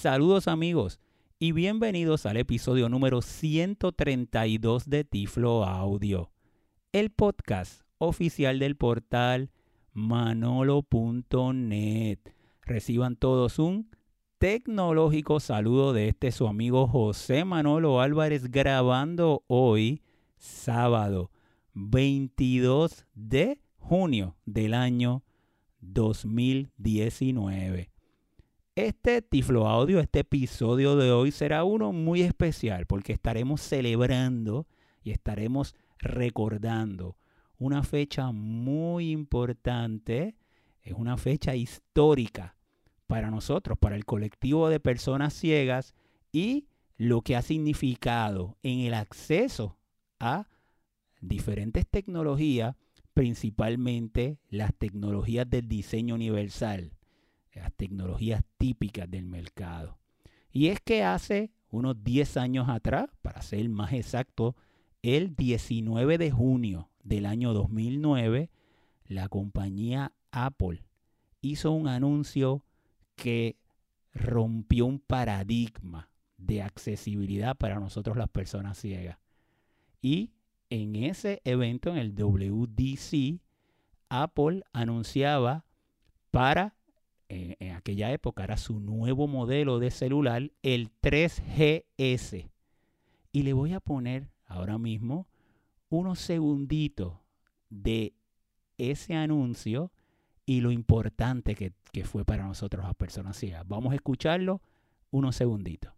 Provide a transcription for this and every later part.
Saludos amigos y bienvenidos al episodio número 132 de Tiflo Audio, el podcast oficial del portal manolo.net. Reciban todos un tecnológico saludo de este su amigo José Manolo Álvarez grabando hoy sábado 22 de junio del año 2019. Este Tiflo Audio, este episodio de hoy será uno muy especial porque estaremos celebrando y estaremos recordando una fecha muy importante, es una fecha histórica para nosotros, para el colectivo de personas ciegas y lo que ha significado en el acceso a diferentes tecnologías, principalmente las tecnologías del diseño universal, las tecnologías típicas del mercado. Y es que hace unos 10 años atrás, para ser más exacto, el 19 de junio del año 2009, la compañía Apple hizo un anuncio que rompió un paradigma de accesibilidad para nosotros las personas ciegas. Y en ese evento, en el WDC, Apple anunciaba para, en, aquella época era su nuevo modelo de celular, el 3GS. Y le voy a poner ahora mismo unos segunditos de ese anuncio y lo importante que, que fue para nosotros las personas ciegas. Vamos a escucharlo unos segunditos.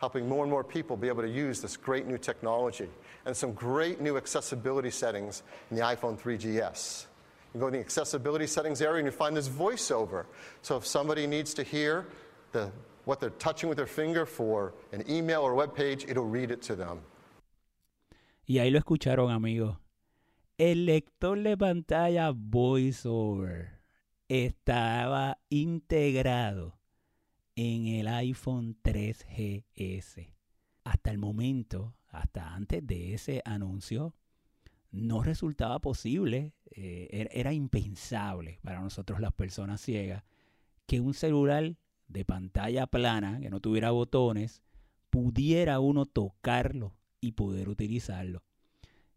helping more and more people be able to use this great new technology and some great new accessibility settings in the iPhone 3GS. You go to the accessibility settings area and you find this voiceover. So if somebody needs to hear the, what they're touching with their finger for an email or web page, it'll read it to them. Y ahí lo escucharon, amigos. El lector de pantalla VoiceOver estaba integrado en el iPhone 3GS. Hasta el momento, hasta antes de ese anuncio, no resultaba posible, eh, er, era impensable para nosotros las personas ciegas que un celular de pantalla plana, que no tuviera botones, pudiera uno tocarlo y poder utilizarlo.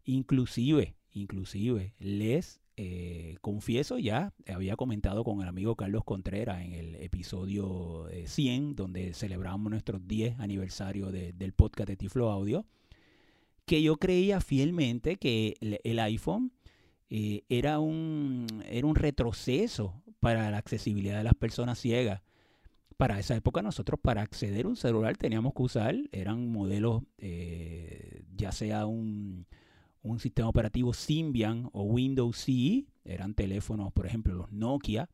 Inclusive, inclusive, les eh, confieso ya, había comentado con el amigo Carlos Contreras en el episodio 100, eh, donde celebramos nuestro 10 aniversario del podcast de Tiflo Audio, que yo creía fielmente que el, iPhone eh, era, un, era un retroceso para la accesibilidad de las personas ciegas. Para esa época nosotros para acceder a un celular teníamos que usar, eran modelos, ya sea un, un sistema operativo Symbian o Windows CE, eran teléfonos, por ejemplo, los Nokia,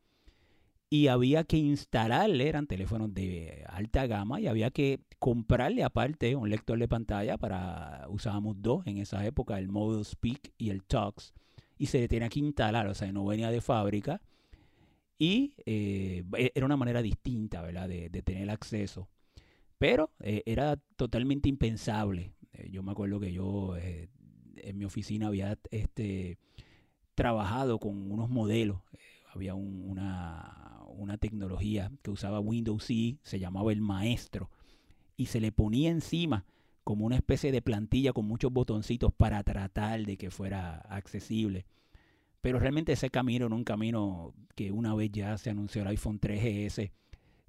y había que instalarle, eran teléfonos de alta gama, y había que comprarle aparte un lector de pantalla para, usábamos dos en esa época, el Mobile Speak y el Talks, y se tenía que instalar, o sea, no venía de fábrica, y eh, e, era una manera distinta, ¿verdad?, de, tener acceso. Pero eh, era totalmente impensable. Eh, yo me acuerdo que yo en mi oficina había este, trabajado con unos modelos. Había una, una tecnología que usaba Windows C, se llamaba el maestro, y se le ponía encima como una especie de plantilla con muchos botoncitos para tratar de que fuera accesible. Pero realmente ese camino era un camino que una vez ya se anunció el iPhone 3GS,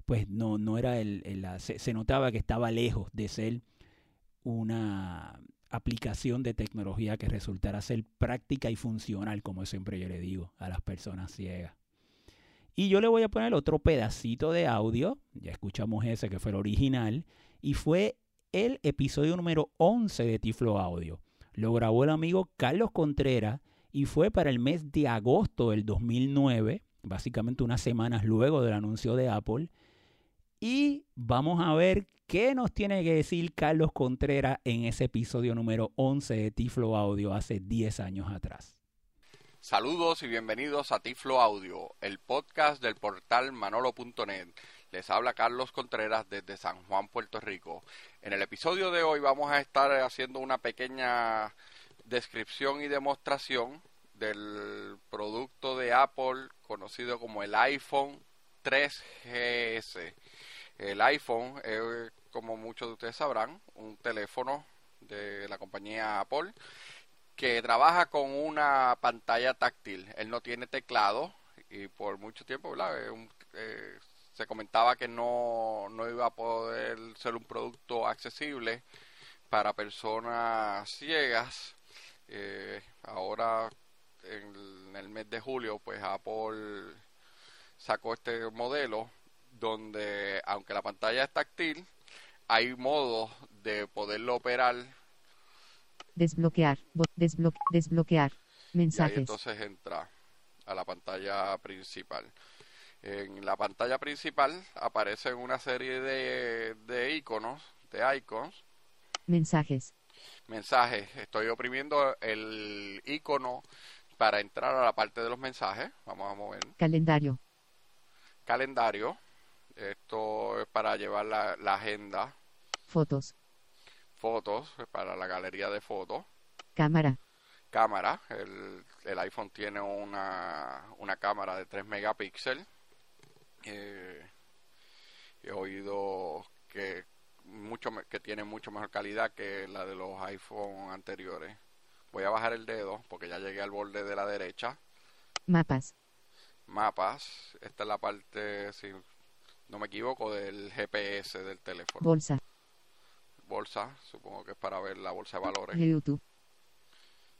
pues no, no era el, se, notaba que estaba lejos de ser una, aplicación de tecnología que resultara ser práctica y funcional, como siempre yo le digo a las personas ciegas. Y yo le voy a poner otro pedacito de audio, ya escuchamos ese que fue el original, y fue el episodio número 11 de Tiflo Audio. Lo grabó el amigo Carlos Contreras y fue para el mes de agosto del 2009, básicamente unas semanas luego del anuncio de Apple. Y vamos a ver ¿Qué nos tiene que decir Carlos Contreras en ese episodio número 11 de Tiflo Audio hace 10 años atrás? Saludos y bienvenidos a Tiflo Audio, el podcast del portal manolo.net. Les habla Carlos Contreras desde San Juan, Puerto Rico. En el episodio de hoy vamos a estar haciendo una pequeña descripción y demostración del producto de Apple conocido como el iPhone 3GS. El iPhone es, como muchos de ustedes sabrán, un teléfono de la compañía Apple que trabaja con una pantalla táctil. Él no tiene teclado y por mucho tiempo eh, se comentaba que no, no iba a poder ser un producto accesible para personas ciegas. Eh, ahora en el mes de julio, pues Apple sacó este modelo donde, aunque la pantalla es táctil, hay modos de poderlo operar. Desbloquear, desbloquear, mensajes. Y entonces entra a la pantalla principal. En la pantalla principal aparecen una serie de, de iconos, de icons. Mensajes. Mensajes. Estoy oprimiendo el icono para entrar a la parte de los mensajes, vamos a mover. Calendario. Calendario. Esto es para llevar la, agenda. Fotos. Fotos, para la galería de fotos. Cámara. Cámara. El, el iPhone tiene una, una cámara de 3 megapíxeles. Eh, he oído que mucho que tiene mucho mejor calidad que la de los iPhone anteriores. Voy a bajar el dedo porque ya llegué al borde de la derecha. Mapas. Mapas. Esta es la parte, si no me equivoco, del GPS del teléfono. Bolsa. Bolsa, supongo que es para ver la bolsa de valores. YouTube.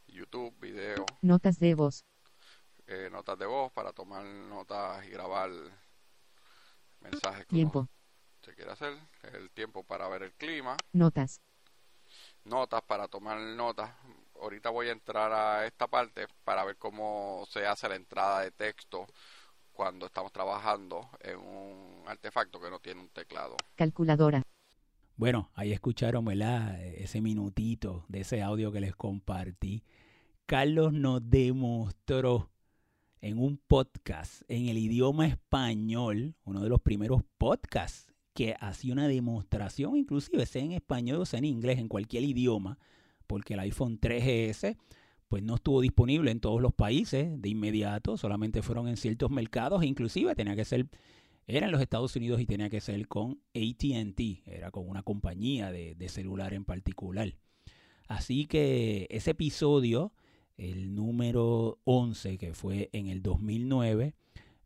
YouTube, video. Notas de voz. Eh, notas de voz para tomar notas y grabar mensajes. Tiempo. Se quiere hacer. El tiempo para ver el clima. Notas. Notas para tomar notas ahorita voy a entrar a esta parte para ver cómo se hace la entrada de texto cuando estamos trabajando en un artefacto que no tiene un teclado. Calculadora. Bueno, ahí escucharon, ¿verdad? Ese minutito de ese audio que les compartí. Carlos nos demostró en un podcast en el idioma español, uno de los primeros podcasts que hacía una demostración, inclusive sea en español o sea en inglés, en cualquier idioma, porque el iPhone 3GS pues no estuvo disponible en todos los países de inmediato, solamente fueron en ciertos mercados, inclusive tenía que ser, era en los Estados Unidos y tenía que ser con ATT, era con una compañía de, de celular en particular. Así que ese episodio, el número 11, que fue en el 2009,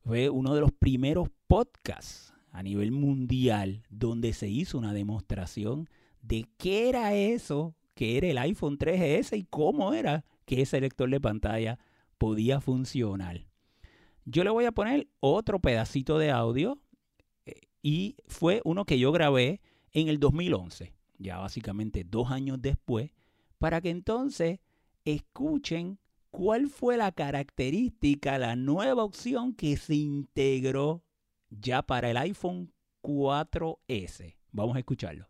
fue uno de los primeros podcasts a nivel mundial donde se hizo una demostración de qué era eso que era el iPhone 3GS y cómo era que ese lector de pantalla podía funcionar. Yo le voy a poner otro pedacito de audio eh, y fue uno que yo grabé en el 2011, ya básicamente dos años después, para que entonces escuchen cuál fue la característica, la nueva opción que se integró ya para el iPhone 4S. Vamos a escucharlo.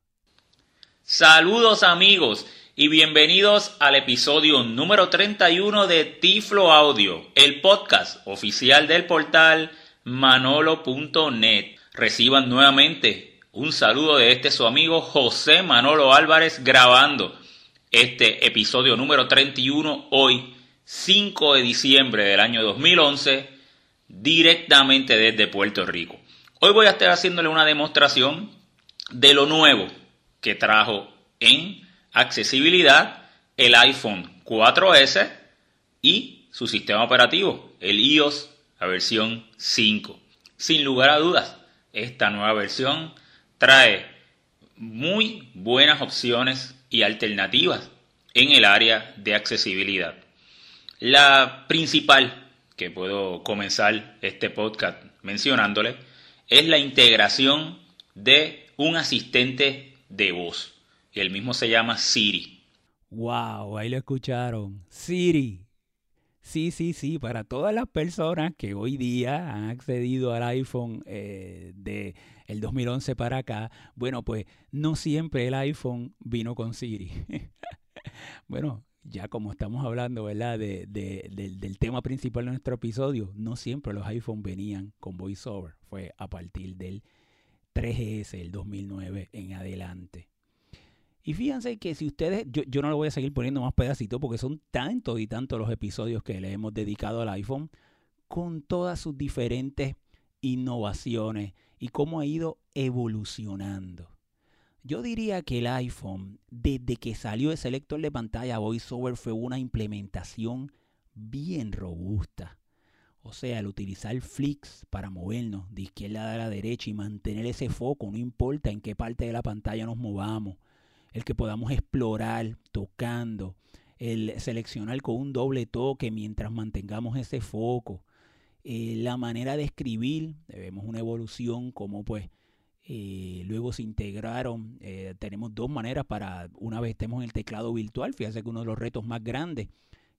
Saludos amigos y bienvenidos al episodio número 31 de Tiflo Audio, el podcast oficial del portal manolo.net. Reciban nuevamente un saludo de este su amigo José Manolo Álvarez grabando este episodio número 31 hoy 5 de diciembre del año 2011 directamente desde Puerto Rico. Hoy voy a estar haciéndole una demostración de lo nuevo que trajo en accesibilidad el iPhone 4S y su sistema operativo, el iOS, la versión 5. Sin lugar a dudas, esta nueva versión trae muy buenas opciones y alternativas en el área de accesibilidad. La principal que puedo comenzar este podcast mencionándole es la integración de un asistente de voz. El mismo se llama Siri. Wow, ahí lo escucharon. Siri. Sí, sí, sí, para todas las personas que hoy día han accedido al iPhone eh, de el 2011 para acá, bueno, pues no siempre el iPhone vino con Siri. bueno, ya como estamos hablando, ¿verdad? De, del, del, tema principal de nuestro episodio, no siempre los iPhone venían con VoiceOver. Fue a partir del 3GS, el 2009 en adelante. Y fíjense que si ustedes, yo, yo no le voy a seguir poniendo más pedacitos porque son tantos y tantos los episodios que le hemos dedicado al iPhone con todas sus diferentes innovaciones y cómo ha ido evolucionando. Yo diría que el iPhone, desde que salió ese lector de pantalla VoiceOver, fue una implementación bien robusta. O sea, el utilizar flicks para movernos de izquierda a la derecha y mantener ese foco, no importa en qué parte de la pantalla nos movamos. El que podamos explorar tocando, el seleccionar con un doble toque mientras mantengamos ese foco. Eh, la manera de escribir, vemos una evolución como pues eh, luego se integraron, eh, tenemos dos maneras para una vez estemos en el teclado virtual, fíjate que uno de los retos más grandes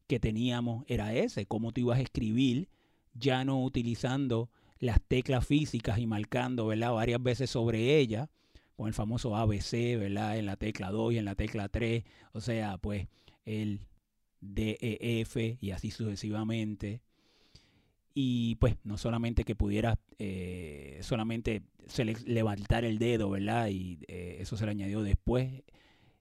que teníamos era ese, cómo tú ibas a escribir ya no utilizando las teclas físicas y marcando, ¿verdad? Varias veces sobre ellas, con el famoso ABC, ¿verdad? En la tecla 2 y en la tecla 3, o sea, pues el DEF y así sucesivamente. Y pues no solamente que pudiera eh, solamente levantar el dedo, ¿verdad? Y eh, eso se le añadió después.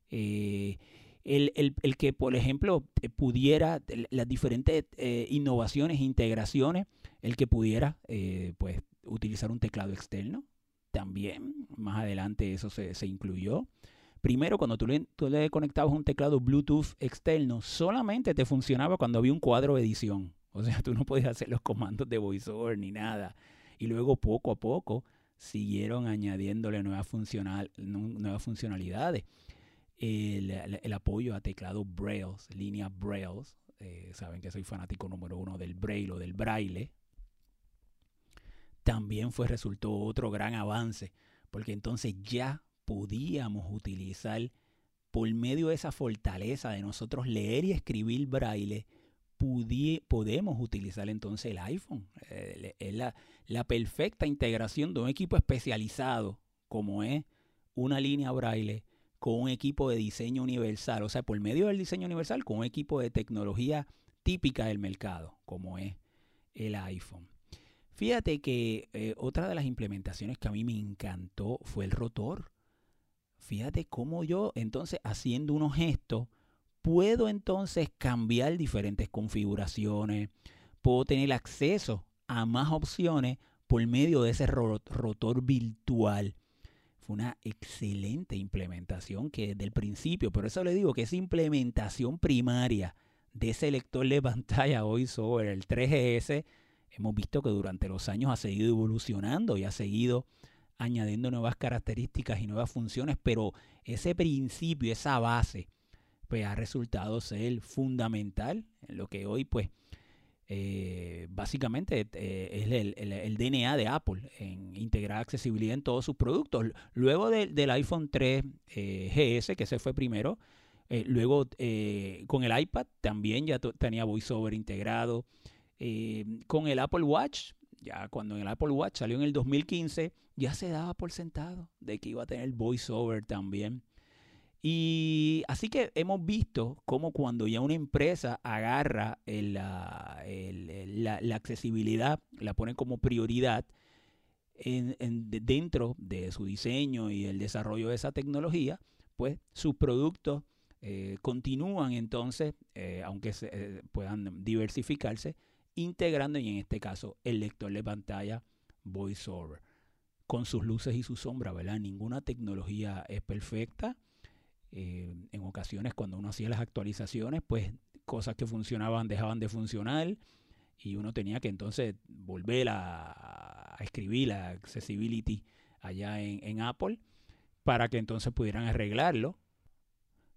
Eh, el, que, por ejemplo, pudiera, las diferentes eh, innovaciones, integraciones, el que pudiera, eh, pues, utilizar un teclado externo, también, más adelante eso se, incluyó. Primero, cuando tú le, tú le conectabas un teclado Bluetooth externo, solamente te funcionaba cuando había un cuadro de edición. O sea, tú no podías hacer los comandos de VoiceOver ni nada. Y luego, poco a poco, siguieron añadiéndole nuevas, funcional, nuevas funcionalidades el, apoyo a teclados Braille, líneas Braille. Eh, saben que soy fanático número uno del Braille o del Braille. También fue, resultó otro gran avance, porque entonces ya podíamos utilizar, por medio de esa fortaleza de nosotros leer y escribir Braille, podemos utilizar entonces el iPhone. Eh, es la, la perfecta integración de un equipo especializado como es una línea Braille con un equipo de diseño universal, o sea, por medio del diseño universal, con un equipo de tecnología típica del mercado, como es el iPhone. Fíjate que eh, otra de las implementaciones que a mí me encantó fue el rotor. Fíjate cómo yo, entonces, haciendo unos gestos, puedo entonces cambiar diferentes configuraciones, puedo tener acceso a más opciones por medio de ese rotor virtual fue una excelente implementación que desde el principio, por eso le digo que esa implementación primaria de ese lector de pantalla hoy sobre el 3GS, hemos visto que durante los años ha seguido evolucionando y ha seguido añadiendo nuevas características y nuevas funciones, pero ese principio, esa base, pues ha resultado ser fundamental en lo que hoy pues eh, básicamente eh, es el, DNA de Apple en integrar accesibilidad en todos sus productos. Luego del iPhone 3 eh, que ese fue primero, luego con el iPad también ya tenía VoiceOver integrado. Con el Apple Watch, ya cuando el Apple Watch salió en el 2015, ya se daba por sentado de que iba a tener VoiceOver también. Y así que hemos visto cómo cuando ya una empresa agarra la, accesibilidad, la pone como prioridad dentro de su diseño y el desarrollo de esa tecnología, pues sus productos eh, continúan entonces, eh, aunque se, eh, puedan diversificarse, integrando y en este caso el lector de pantalla VoiceOver con sus luces y sus sombras, ¿verdad? Ninguna tecnología es perfecta eh, en ocasiones cuando uno hacía las actualizaciones, pues cosas que funcionaban dejaban de funcionar y uno tenía que entonces volver a, escribir la accessibility allá en, Apple para que entonces pudieran arreglarlo.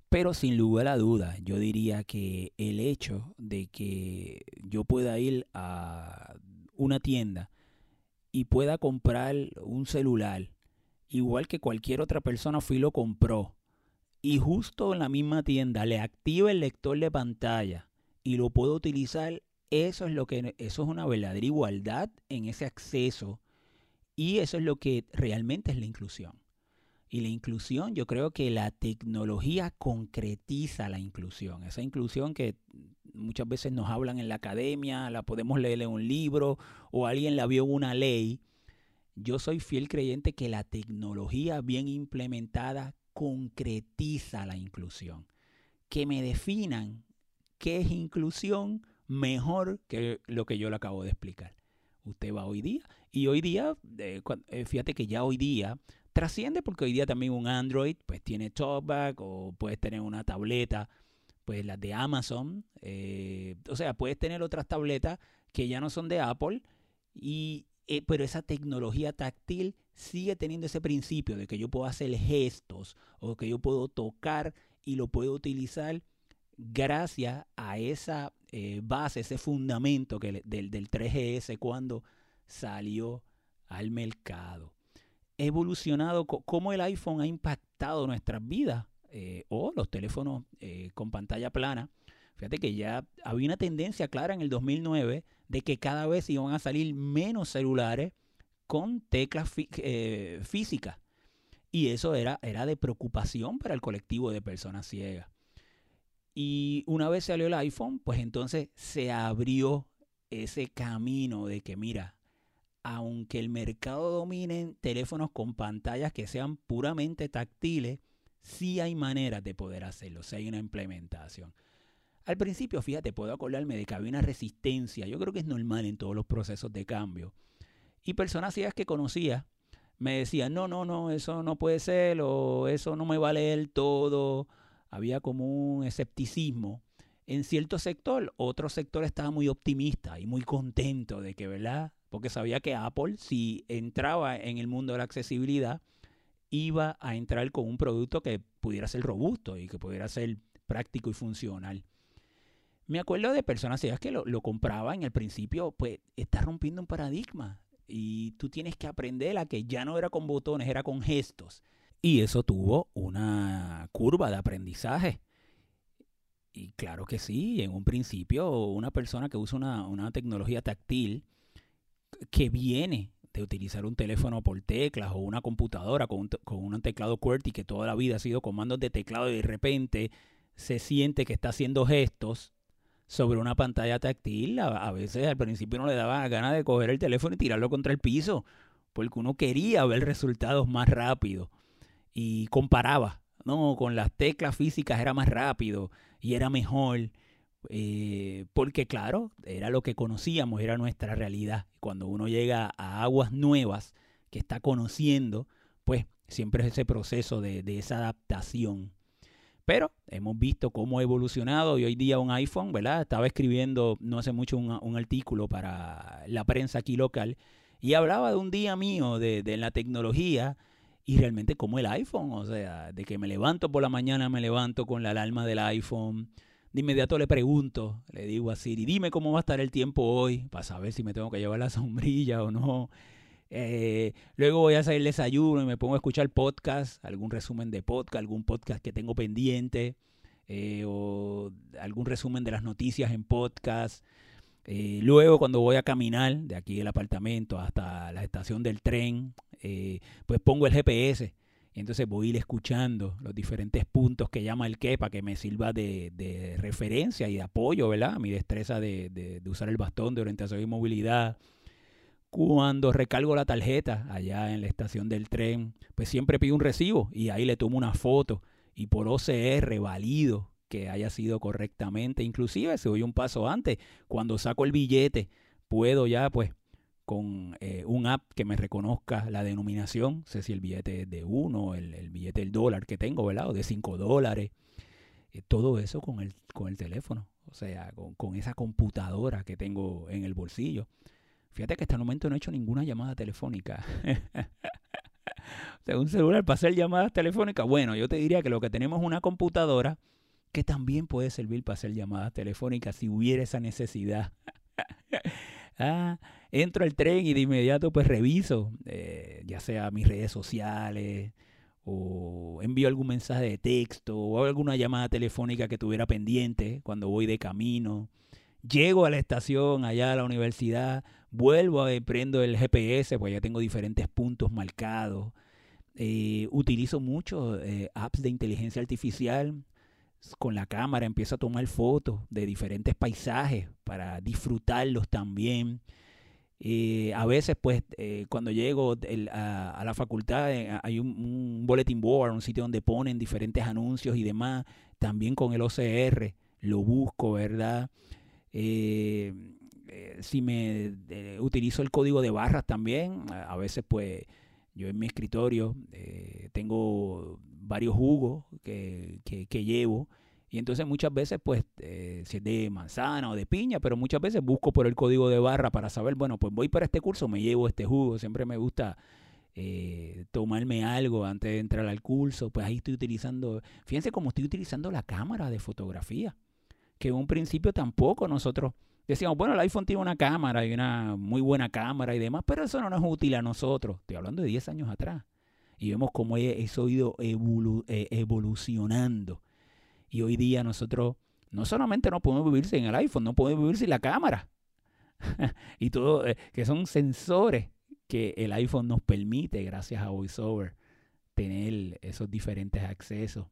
Pero sin lugar a duda, yo diría que el hecho de que yo pueda ir a una tienda y pueda comprar un celular, igual que cualquier otra persona fui lo compró, y justo en la misma tienda le activa el lector de pantalla y lo puedo utilizar, eso es lo que eso es una verdadera igualdad en ese acceso y eso es lo que realmente es la inclusión. Y la inclusión, yo creo que la tecnología concretiza la inclusión. Esa inclusión que muchas veces nos hablan en la academia, la podemos leer en un libro o alguien la vio en una ley. Yo soy fiel creyente que la tecnología bien implementada concretiza la inclusión. Que me definan qué es inclusión mejor que lo que yo le acabo de explicar. usted va hoy día. Y hoy día, eh, eh, fíjate que ya hoy día trasciende porque hoy día también un Android pues tiene talkback o puedes tener una tableta, pues las de Amazon. eh, o sea, puedes tener otras tabletas que ya no son de Apple, y, eh, pero esa tecnología táctil sigue teniendo ese principio de que yo puedo hacer gestos o que yo puedo tocar y lo puedo utilizar gracias a esa eh, base, ese fundamento que del, del 3GS cuando salió al mercado. Evolucionado, cómo el iPhone ha impactado nuestras vidas eh, o los teléfonos eh, con pantalla plana. Fíjate que ya había una tendencia clara en el 2009 de que cada vez iban a salir menos celulares con teclas eh, físicas. Y eso era, era de preocupación para el colectivo de personas ciegas. Y una vez salió el iPhone, pues entonces se abrió ese camino de que, mira, aunque el mercado domine teléfonos con pantallas que sean puramente táctiles, sí hay maneras de poder hacerlo, si hay una implementación. Al principio, fíjate, puedo acordarme de que había una resistencia, yo creo que es normal en todos los procesos de cambio. Y personas que conocía me decían, no, no, no, eso no puede ser, o eso no me vale del todo. Había como un escepticismo en cierto sector. Otro sector estaba muy optimista y muy contento de que, ¿verdad? Porque sabía que Apple, si entraba en el mundo de la accesibilidad, iba a entrar con un producto que pudiera ser robusto y que pudiera ser práctico y funcional. Me acuerdo de personas que lo, lo compraban al principio, pues está rompiendo un paradigma y tú tienes que aprender a que ya no era con botones, era con gestos. Y eso tuvo una curva de aprendizaje. Y claro que sí, en un principio una persona que usa una, una tecnología táctil que viene de utilizar un teléfono por teclas o una computadora con un, con un teclado QWERTY que toda la vida ha sido comandos de teclado y de repente se siente que está haciendo gestos sobre una pantalla táctil, a, a veces al principio no le daba ganas de coger el teléfono y tirarlo contra el piso, porque uno quería ver resultados más rápido y comparaba, ¿no? Con las teclas físicas era más rápido y era mejor, eh, porque claro, era lo que conocíamos, era nuestra realidad. Cuando uno llega a aguas nuevas que está conociendo, pues siempre es ese proceso de, de esa adaptación. Pero hemos visto cómo ha evolucionado y hoy día un iPhone, ¿verdad? Estaba escribiendo no hace mucho un, un artículo para la prensa aquí local y hablaba de un día mío de, de la tecnología y realmente como el iPhone, o sea, de que me levanto por la mañana, me levanto con la alarma del iPhone, de inmediato le pregunto, le digo a Siri, dime cómo va a estar el tiempo hoy, para saber si me tengo que llevar la sombrilla o no. Eh, luego voy a hacer el desayuno y me pongo a escuchar podcast, algún resumen de podcast, algún podcast que tengo pendiente, eh, o algún resumen de las noticias en podcast. Eh, luego cuando voy a caminar de aquí del apartamento hasta la estación del tren, pues pongo el GPS. Entonces voy a ir escuchando los diferentes puntos que llama el que para que me sirva de, de referencia y de apoyo, ¿verdad? Mi destreza de, de- usar el bastón de orientación y movilidad. Cuando recargo la tarjeta allá en la estación del tren, pues siempre pido un recibo y ahí le tomo una foto y por OCR valido que haya sido correctamente. Inclusive se voy un paso antes, cuando saco el billete, puedo ya pues con eh, un app que me reconozca la denominación, sé si el billete es de uno, el, billete del dólar que tengo, ¿verdad? O de cinco dólares. Eh, todo eso con el, con el teléfono, o sea, con, con esa computadora que tengo en el bolsillo. Fíjate que hasta el momento no he hecho ninguna llamada telefónica. o sea, un celular para hacer llamadas telefónicas. Bueno, yo te diría que lo que tenemos es una computadora que también puede servir para hacer llamadas telefónicas si hubiera esa necesidad. ah, entro al tren y de inmediato pues reviso, eh, ya sea mis redes sociales o envío algún mensaje de texto o alguna llamada telefónica que tuviera pendiente cuando voy de camino. Llego a la estación, allá a la universidad, vuelvo a prendo el GPS, pues ya tengo diferentes puntos marcados. Eh, utilizo mucho eh, apps de inteligencia artificial. Con la cámara empiezo a tomar fotos de diferentes paisajes para disfrutarlos también. Eh, a veces, pues, eh, cuando llego el, a, la facultad, eh, hay un, un, bulletin board, un sitio donde ponen diferentes anuncios y demás. También con el OCR lo busco, ¿verdad? Eh, si me utilizo el código de barras también, a, veces pues yo en mi escritorio tengo varios jugos que, que- que llevo y entonces muchas veces pues eh, si es de manzana o de piña, pero muchas veces busco por el código de barra para saber, bueno, pues voy para este curso, me llevo este jugo, siempre me gusta eh, tomarme algo antes de entrar al curso, pues ahí estoy utilizando, fíjense cómo estoy utilizando la cámara de fotografía, que en un principio tampoco nosotros decíamos, bueno, el iPhone tiene una cámara y una muy buena cámara y demás, pero eso no nos es útil a nosotros, estoy hablando de 10 años atrás, y vemos cómo eso ha ido eh, evolucionando, y hoy día nosotros no solamente no podemos vivir sin el iPhone, no podemos vivir sin la cámara, y todo, eh, que son sensores que el iPhone nos permite, gracias a VoiceOver, tener esos diferentes accesos.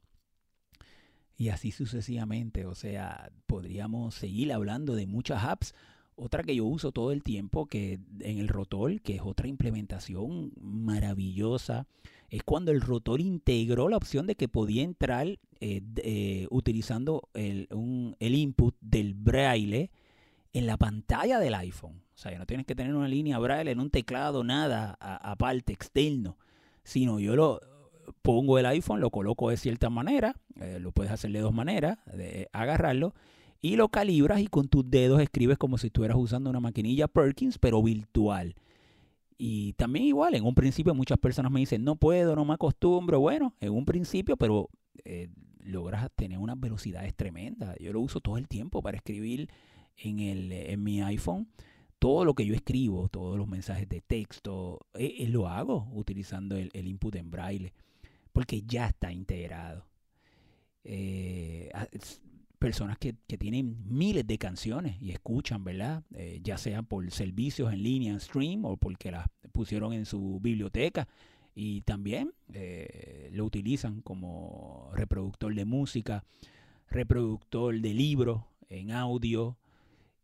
Y así sucesivamente. O sea, podríamos seguir hablando de muchas apps. Otra que yo uso todo el tiempo, que en el rotor, que es otra implementación maravillosa, es cuando el rotor integró la opción de que podía entrar eh, eh, utilizando el, el input del braille en la pantalla del iPhone. O sea, no tienes que tener una línea braille en un teclado, nada aparte, externo, sino yo lo pongo el iPhone, lo coloco de cierta manera, eh, lo puedes hacer de dos maneras, de agarrarlo, y lo calibras y con tus dedos escribes como si estuvieras usando una maquinilla Perkins, pero virtual. Y también igual, en un principio muchas personas me dicen, no puedo, no me acostumbro. Bueno, en un principio, pero eh, logras tener unas velocidades tremendas. Yo lo uso todo el tiempo para escribir en, el, en mi iPhone. Todo lo que yo escribo, todos los mensajes de texto, eh, eh, lo hago utilizando el, input en braille, porque ya está integrado. Personas que, que tienen miles de canciones y escuchan, ¿verdad? Eh, ya sea por servicios en línea, en stream, o porque las pusieron en su biblioteca y también eh, lo utilizan como reproductor de música, reproductor de libros en audio,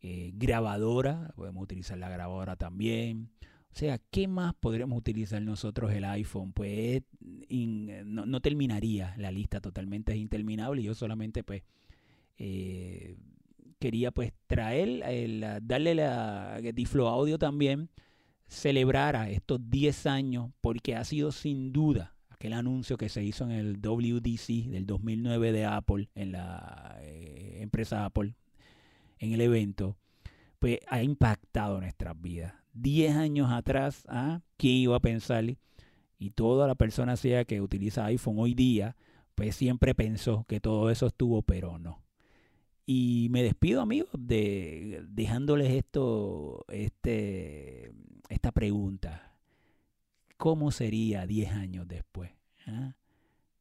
eh, grabadora, podemos utilizar la grabadora también. O sea, ¿qué más podremos utilizar nosotros el iPhone? Pues in- no, no terminaría la lista totalmente es interminable. Yo solamente pues eh, quería pues traer, el, darle la que Tiflo Audio también celebrara estos 10 años porque ha sido sin duda aquel anuncio que se hizo en el WDC del 2009 de Apple, en la eh, empresa Apple, en el evento, pues ha impactado nuestras vidas. 10 años atrás, ¿ah? ¿quién iba a pensar? Y toda la persona sea que utiliza iPhone hoy día, pues siempre pensó que todo eso estuvo, pero no. Y me despido, amigos, de dejándoles esto, este, esta pregunta. ¿Cómo sería 10 años después? ¿Ah?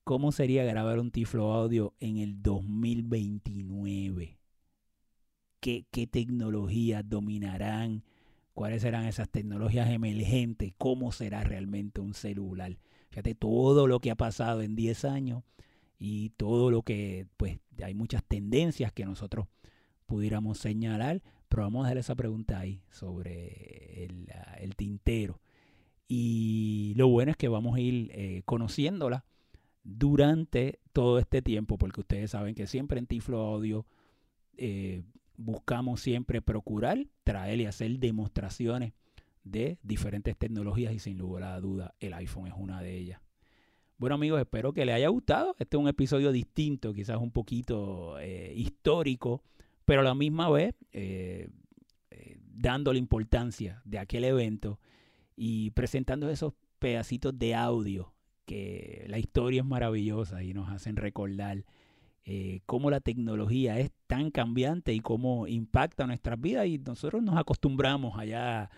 ¿Cómo sería grabar un Tiflo Audio en el 2029? ¿Qué, qué tecnologías dominarán? ¿Cuáles serán esas tecnologías emergentes? ¿Cómo será realmente un celular? Fíjate todo lo que ha pasado en 10 años y todo lo que, pues, hay muchas tendencias que nosotros pudiéramos señalar, pero vamos a dejar esa pregunta ahí sobre el, ah, tintero. Y lo bueno es que vamos a ir eh, conociéndola durante todo este tiempo, porque ustedes saben que siempre en Tiflo Audio eh, buscamos siempre procurar traer y hacer demostraciones de diferentes tecnologías y sin lugar a duda el iPhone es una de ellas. Bueno amigos, espero que les haya gustado. Este es un episodio distinto, quizás un poquito eh, histórico, pero a la misma vez eh, eh, dando la importancia de aquel evento y presentando esos pedacitos de audio que la historia es maravillosa y nos hacen recordar eh, cómo la tecnología es tan cambiante y cómo impacta nuestras vidas y nosotros nos acostumbramos allá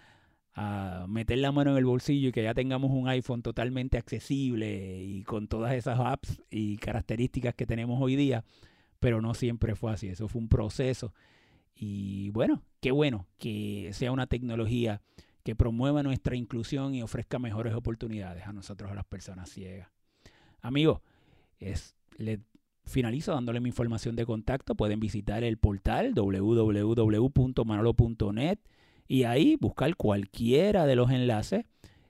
a meter la mano en el bolsillo y que ya tengamos un iPhone totalmente accesible y con todas esas apps y características que tenemos hoy día, pero no siempre fue así, eso fue un proceso y bueno, qué bueno que sea una tecnología que promueva nuestra inclusión y ofrezca mejores oportunidades a nosotros, a las personas ciegas. Amigos, es, finalizo dándole mi información de contacto. Pueden visitar el portal www.manolo.net y ahí buscar cualquiera de los enlaces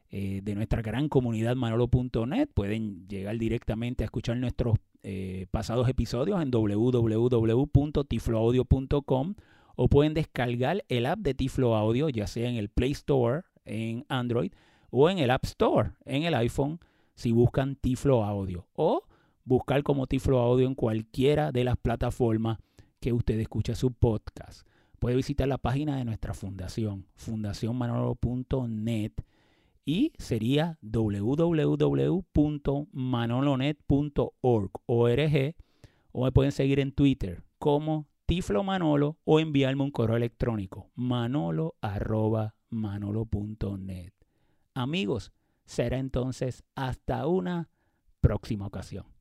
eh, de nuestra gran comunidad manolo.net. Pueden llegar directamente a escuchar nuestros eh, pasados episodios en www.tifloaudio.com o pueden descargar el app de Tiflo Audio, ya sea en el Play Store, en Android, o en el App Store, en el iPhone, si buscan Tiflo Audio. O buscar como Tiflo Audio en cualquiera de las plataformas que usted escuche su podcast. Puede visitar la página de nuestra fundación, fundacionmanolo.net y sería www.manolonet.org o me pueden seguir en Twitter como Tiflo Manolo o enviarme un correo electrónico manolo@manolo.net. Amigos, será entonces hasta una próxima ocasión.